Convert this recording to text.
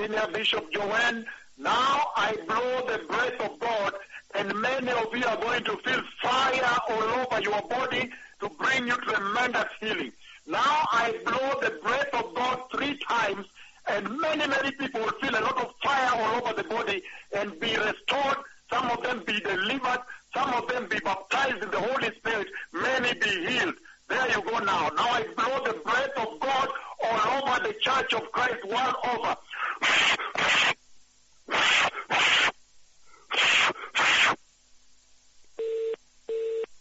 Senior Bishop Joanne. Now I blow the breath of God, and many of you are going to feel fire all over your body to bring you tremendous healing. Now I blow the breath of God three times, and many, many people will feel a lot of fire all over the body and be restored. Some of them be delivered. Some of them be baptized in the Holy Spirit. Many be healed. There you go now. Now I blow the breath of God all over the church of Christ, world over.